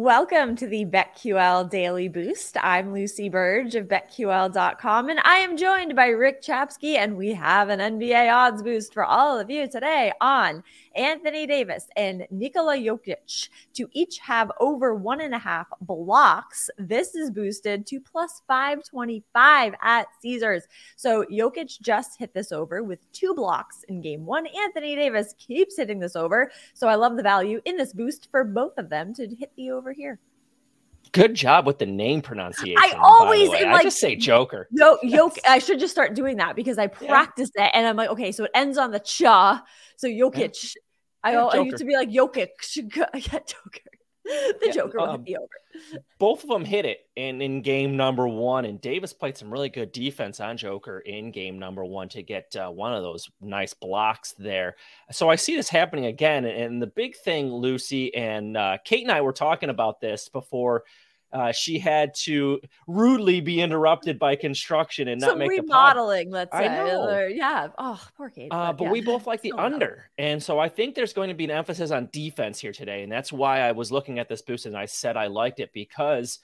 Welcome to the BetQL Daily Boost. I'm Lucy Burge of BetQL.com, and I am joined by Rick Chapsky, and we have an NBA odds boost for all of you today on Anthony Davis and Nikola Jokic to each have over one and a half blocks. This is boosted to plus 525 at Caesars. So Jokic just hit this over with two blocks in game one. Anthony Davis keeps hitting this over. So I love the value in this boost for both of them to hit the over here. Good job with the name pronunciation. I always like, I just say Joker. Yo, Yoke. I should just start doing that because I practice yeah. it, and I'm like, okay, so it ends on the cha. So Jokic. Yeah. I, yeah, I used to be like Jokic. Yeah, Joker. The yeah, Joker um, the over. Both of them hit it in, in game number one, and Davis played some really good defense on Joker in game number one to get uh, one of those nice blocks there. So I see this happening again. And the big thing, Lucy and uh, Kate and I were talking about this before uh, she had to rudely be interrupted by construction and not Some make remodeling. The let's say, I know. yeah. Oh, poor Kate. Uh, but, yeah. we both like the under, and so I think there's going to be an emphasis on defense here today, and that's why I was looking at this boost and I said I liked it because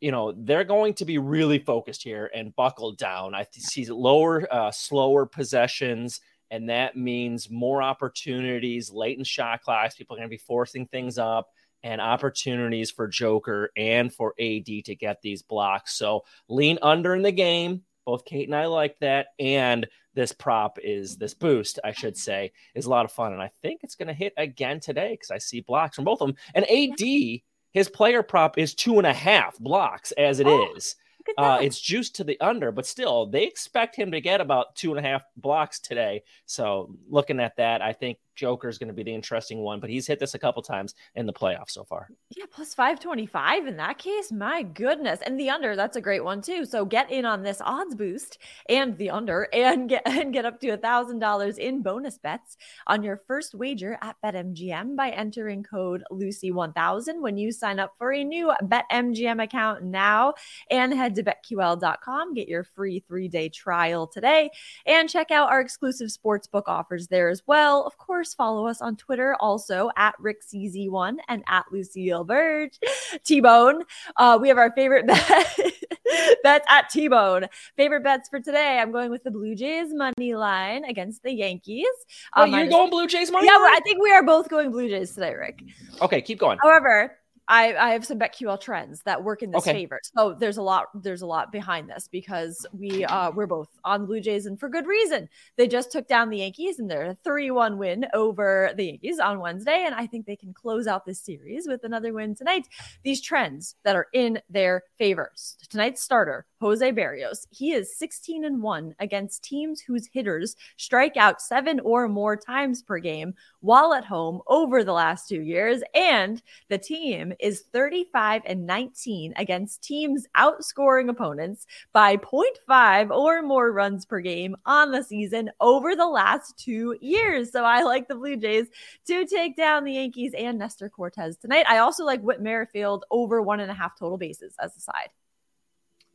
you know they're going to be really focused here and buckled down. I see lower, uh, slower possessions. And that means more opportunities late in shot clocks. People are going to be forcing things up and opportunities for Joker and for AD to get these blocks. So lean under in the game. Both Kate and I like that. And this prop is this boost, I should say, is a lot of fun. And I think it's going to hit again today because I see blocks from both of them. And AD, his player prop is two and a half blocks as it oh. is. Uh, it's juiced to the under, but still, they expect him to get about two and a half blocks today. So, looking at that, I think Joker is going to be the interesting one, but he's hit this a couple times in the playoffs so far. Yeah, plus 525 in that case. My goodness. And the under, that's a great one too. So get in on this odds boost and the under and get and get up to a thousand dollars in bonus bets on your first wager at BetMGM by entering code Lucy1000 when you sign up for a new BetMGM account now and head to betql.com. Get your free three-day trial today and check out our exclusive sportsbook offers there as well. Of course, course, follow us on Twitter also at RickCZ1 and at Lucille Burge. T Bone. Uh, we have our favorite bet. bets at T Bone. Favorite bets for today. I'm going with the Blue Jays money line against the Yankees. Um, you're going Blue Jays money yeah, line? I think we are both going Blue Jays today, Rick. Okay, keep going. However, I, I have some BetQL trends that work in this okay. favor. So there's a lot there's a lot behind this because we uh we're both on Blue Jays and for good reason. They just took down the Yankees and they're a 3-1 win over the Yankees on Wednesday and I think they can close out this series with another win tonight. These trends that are in their favor. Tonight's starter, Jose Berrios, he is 16 and 1 against teams whose hitters strike out 7 or more times per game while at home over the last 2 years and the team is 35 and 19 against teams outscoring opponents by 0.5 or more runs per game on the season over the last two years. So I like the Blue Jays to take down the Yankees and Nestor Cortes tonight. I also like Whit Merrifield over one and a half total bases as a side.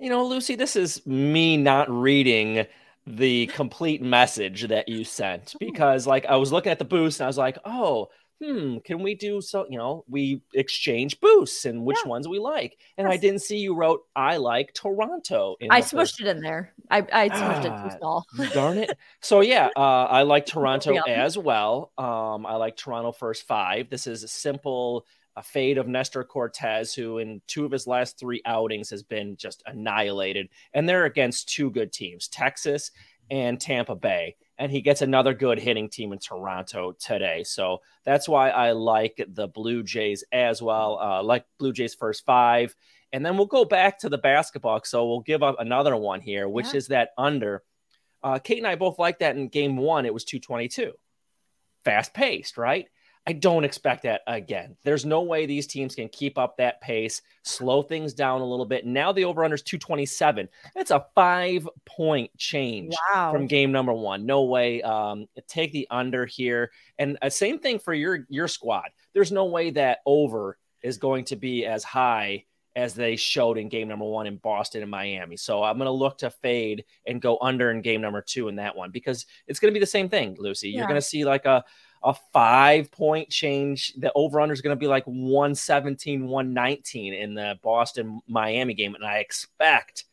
You know, Lucy, this is me not reading the complete message that you sent because, like, I was looking at the boost and I was like, oh, hmm, can we do so? You know, we exchange boosts and which yeah. ones we like. And yes. I didn't see you wrote, I like Toronto. I smushed first... it in there. I, I smushed ah, it too small. darn it. So, yeah, uh, I like Toronto as well. Um, I like Toronto first five. This is a simple a fade of Nestor Cortes, who in two of his last three outings has been just annihilated. And they're against two good teams, Texas and Tampa Bay and he gets another good hitting team in Toronto today. So that's why I like the Blue Jays as well. Uh, like Blue Jays first five, and then we'll go back to the basketball. So we'll give up another one here, which yeah. is that under. Uh, Kate and I both like that in game one. It was 222, fast paced, right? I don't expect that again. There's no way these teams can keep up that pace, slow things down a little bit. Now the over under is 227. It's a five point change wow. from game number one. No way. Um, take the under here. And uh, same thing for your your squad. There's no way that over is going to be as high as they showed in game number one in Boston and Miami. So I'm going to look to fade and go under in game number two in that one because it's going to be the same thing, Lucy. Yeah. You're going to see like a a five point change. The over under is going to be like 117, 119 in the Boston Miami game. And I expect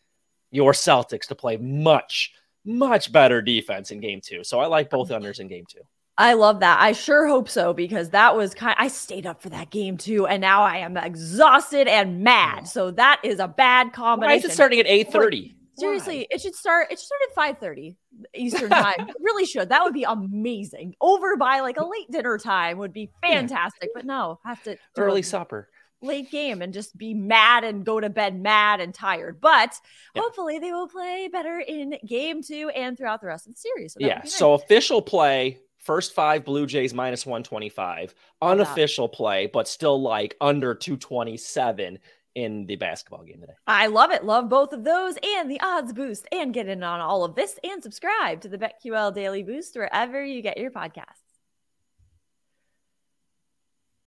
your Celtics to play much, much better defense in game two. So I like both um, unders in game two. I love that. I sure hope so because that was kind I stayed up for that game too and now I am exhausted and mad. Oh. So that is a bad combination. Why is it starting at 8:30? Seriously, Why? it should start. It should start at five thirty Eastern time. really should. That would be amazing. Over by like a late dinner time would be fantastic. Yeah. But no, have to early supper, late game, and just be mad and go to bed mad and tired. But yeah. hopefully, they will play better in game two and throughout the rest of the series. So yeah. Nice. So official play First five Blue Jays minus 125. Unofficial play, but still like under 227 in the basketball game today. I love it. Love both of those and the odds boost and get in on all of this and subscribe to the BetQL Daily Boost wherever you get your podcasts.